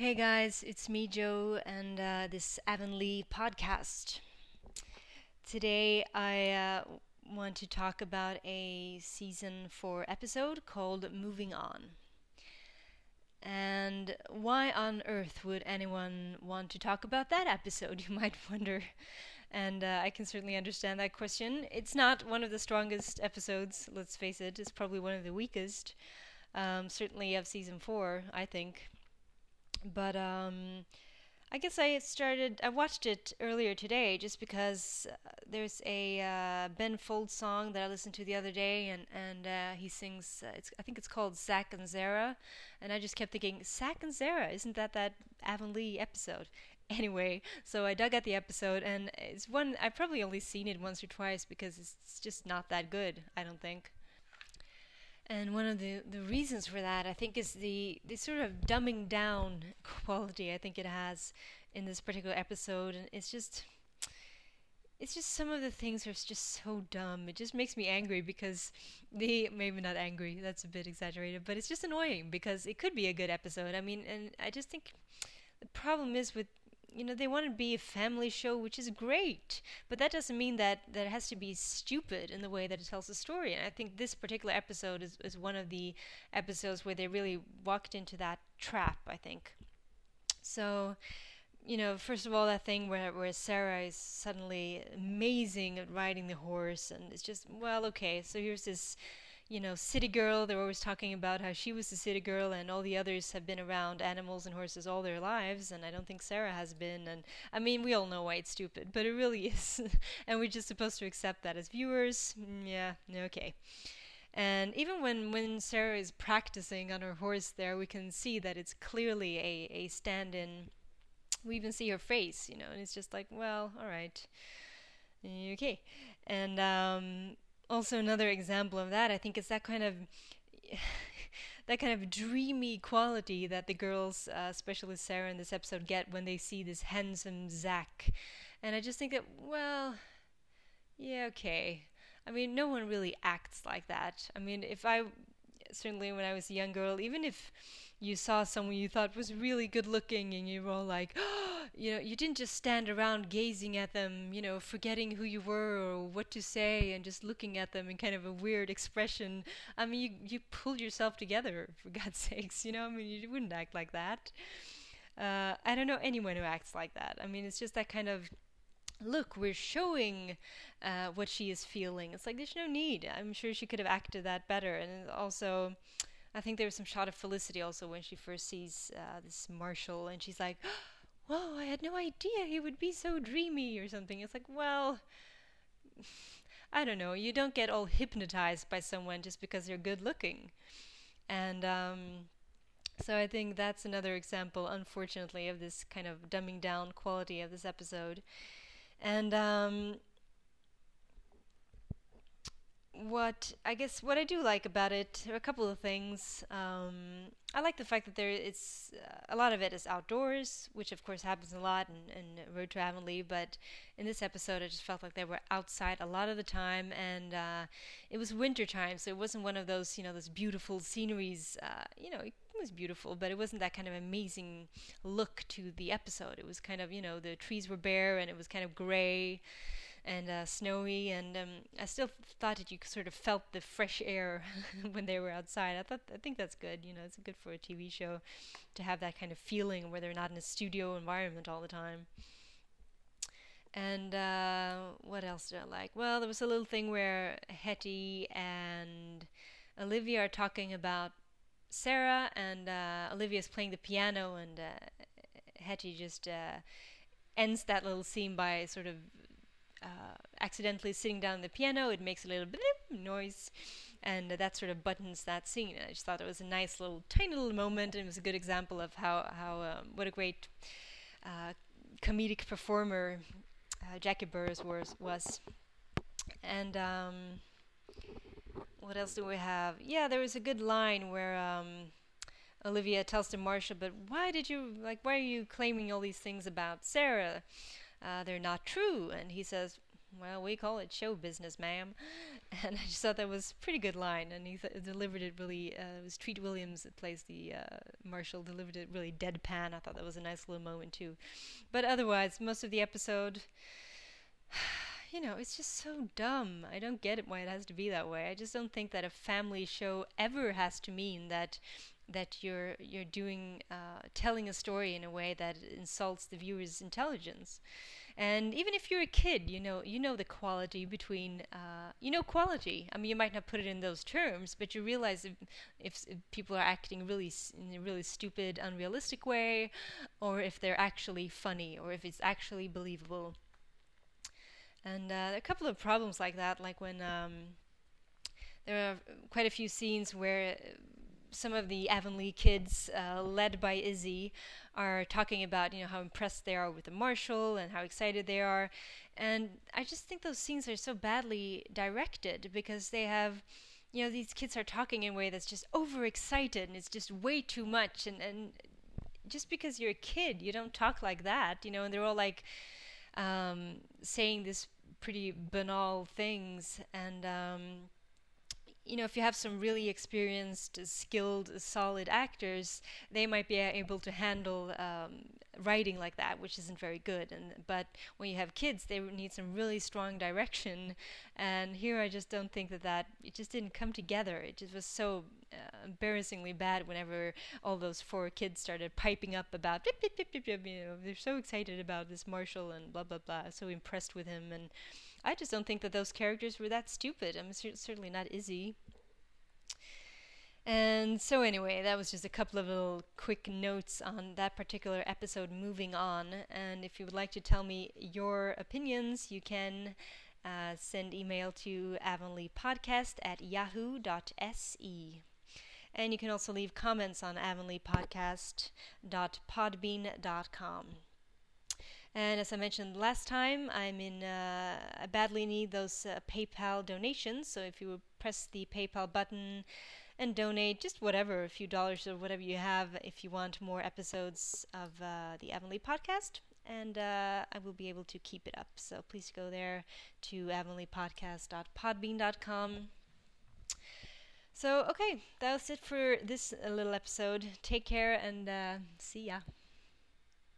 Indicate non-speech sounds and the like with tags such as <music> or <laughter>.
Hey guys, it's me, Joe, and uh, this Avonlea podcast. Today I uh, want to talk about a season 4 episode called Moving On. And why on earth would anyone want to talk about that episode, <laughs> you might wonder. And uh, I can certainly understand that question. It's not one of the strongest episodes, let's face it, it's probably one of the weakest, um, certainly of season 4, I think but um, I guess I started. I watched it earlier today just because uh, there's a uh, Ben Folds song that I listened to the other day, and and uh, he sings. Uh, it's I think it's called Zack and Zara, and I just kept thinking Zack and Zara. Isn't that that Avonlea episode? <laughs> Anyway, so I dug at the episode, and it's one I've probably only seen it once or twice because it's just not that good. I don't think. And one of the, the reasons for that, I think, is the, the sort of dumbing down <laughs> quality I think it has in this particular episode. And it's just, it's just some of the things are just so dumb. It just makes me angry because <laughs> the maybe not angry. That's a bit exaggerated, but it's just annoying because it could be a good episode. I mean, and I just think the problem is with you know they want to be a family show which is great but that doesn't mean that that it has to be stupid in the way that it tells the story and i think this particular episode is, is one of the episodes where they really walked into that trap i think. So you know first of all that thing where where sarah is suddenly amazing at riding the horse and it's just well okay so here's this you know, city girl. They're always talking about how she was the city girl, and all the others have been around animals and horses all their lives, and I don't think Sarah has been. And I mean, we all know why it's stupid, but it really <laughs> is, and we're just supposed to accept that as viewers. Mm, yeah, okay. And even when, when Sarah is practicing on her horse there, we can see that it's clearly a, a stand in. We even see her face, you know, and it's just like, well, all right. Okay. And um, also another example of that, I think, is that kind of <sighs> that kind of dreamy quality that the girls, uh, especially Sarah in this episode, get when they see this handsome zach And I just think that, well, yeah, okay. I mean, no one really acts like that. I mean, if I certainly when I was a young girl, even if you saw someone you thought was really good looking and you were all like, oh, <gasps> you know, you didn't just stand around gazing at them, you know, forgetting who you were or what to say and just looking at them in kind of a weird expression. I mean, you, you pulled yourself together, for <laughs> God's sakes, you know, I mean, you wouldn't act like that. Uh, I don't know anyone who acts like that. I mean, it's just that kind of look, we're showing uh, what she is feeling. It's like there's no need. I'm sure she could have acted that better. And also, I think there's some shot of Felicity also when she first sees uh, this Marshall, and she's like, <gasps> "Whoa, I had no idea he would be so dreamy," or something. It's like, well. <laughs> I don't know. You don't get all hypnotized by someone just because they're good looking. And um, so I think that's another example, unfortunately, of this kind of dumbing down quality of this episode. And um, what I guess what I do like about it are a couple of things. Um, I like the fact that there it's uh, a lot of it is outdoors, which of course happens a lot in, in Road to. But in this episode, I just felt like they were outside a lot of the time, and uh, it was winter time, so it wasn't one of those you know those beautiful sceneries. Uh, you know, was beautiful, but it wasn't that kind of amazing look to the episode. It was kind of you know the trees were bare and it was kind of gray and uh, snowy, and um, I still thought that you sort of felt the fresh air <laughs> when they were outside. I thought I think that's good. You know, it's good for a TV show to have that kind of feeling where they're not in a studio environment all the time. And uh, what else did I like? Well, there was a little thing where Hetty and Olivia are talking about Sarah, and uh, Olivia's playing the piano, and uh, Hetty just uh, ends that little scene by sort of uh, accidentally sitting down on the piano, it makes a little noise, and that sort of buttons that scene. I just thought it was a nice little, tiny little moment, and it was a good example of how how um, what a great uh, comedic performer uh, Jackie Burroughs was was. And um, what else do we have? Yeah, there was a good line where. Um, Olivia tells to Marshall, but why did you like? Why are you claiming all these things about Sarah? uh, they're not true. And he says, well, we call it show business, ma'am. <laughs> And I just thought that was a pretty good line, and he th- delivered it really. Uh, it was Treat Williams that plays the uh, Marshall, delivered it really deadpan. I thought that was a nice little moment too. But otherwise, most of the episode, you know, it's just so dumb. I don't get it why it has to be that way. I just don't think that a family show ever has to mean that that you're you're doing uh, telling a story in a way that insults the viewer's intelligence. And even if you're a kid, you know you know the quality between uh, you know quality. I mean, you might not put it in those terms, but you realize if, if, if people are acting really in a really stupid, unrealistic way, or if they're actually funny, or if it's actually believable. And uh, a couple of problems like that, like when um, there are quite a few scenes where some of the Avonlea kids, uh, led by Izzy, are talking about you know how impressed they are with the marshal and how excited they are, and I just think those scenes are so badly directed because they have. You know, these kids are talking in a way that's just overexcited and it's just way too much. And, and just because you're a kid, you don't talk like that, you know, and they're all like um, saying these pretty banal things. And um, you know, if you have some really experienced, skilled, solid actors, they might be able to handle um, writing like that, which isn't very good. And but when you have kids, they need some really strong direction. And here, I just don't think that that it just didn't come together. It just was so uh, embarrassingly bad. Whenever all those four kids started piping up about, you know, they're so excited about this Marshall and blah blah blah, so impressed with him and I just don't think that those characters were that stupid. I'm cer- certainly not Izzy. And so, anyway, that was just a couple of little quick notes on that particular episode. Moving on, and if you would like to tell me your opinions, you can uh, send email to avonleapodcast at yahoo.se. And you can also leave comments on avonleapodcast.podbean.com. And as I mentioned last time, I'm in uh, I badly need those uh, PayPal donations. So if you would press the PayPal button and donate just whatever, a few dollars or whatever you have, if you want more episodes of uh, the Avonlea podcast, and uh, I will be able to keep it up. So please go there to avonleapodcast.podbean.com. So okay, that was it for this little episode. Take care and uh, see ya.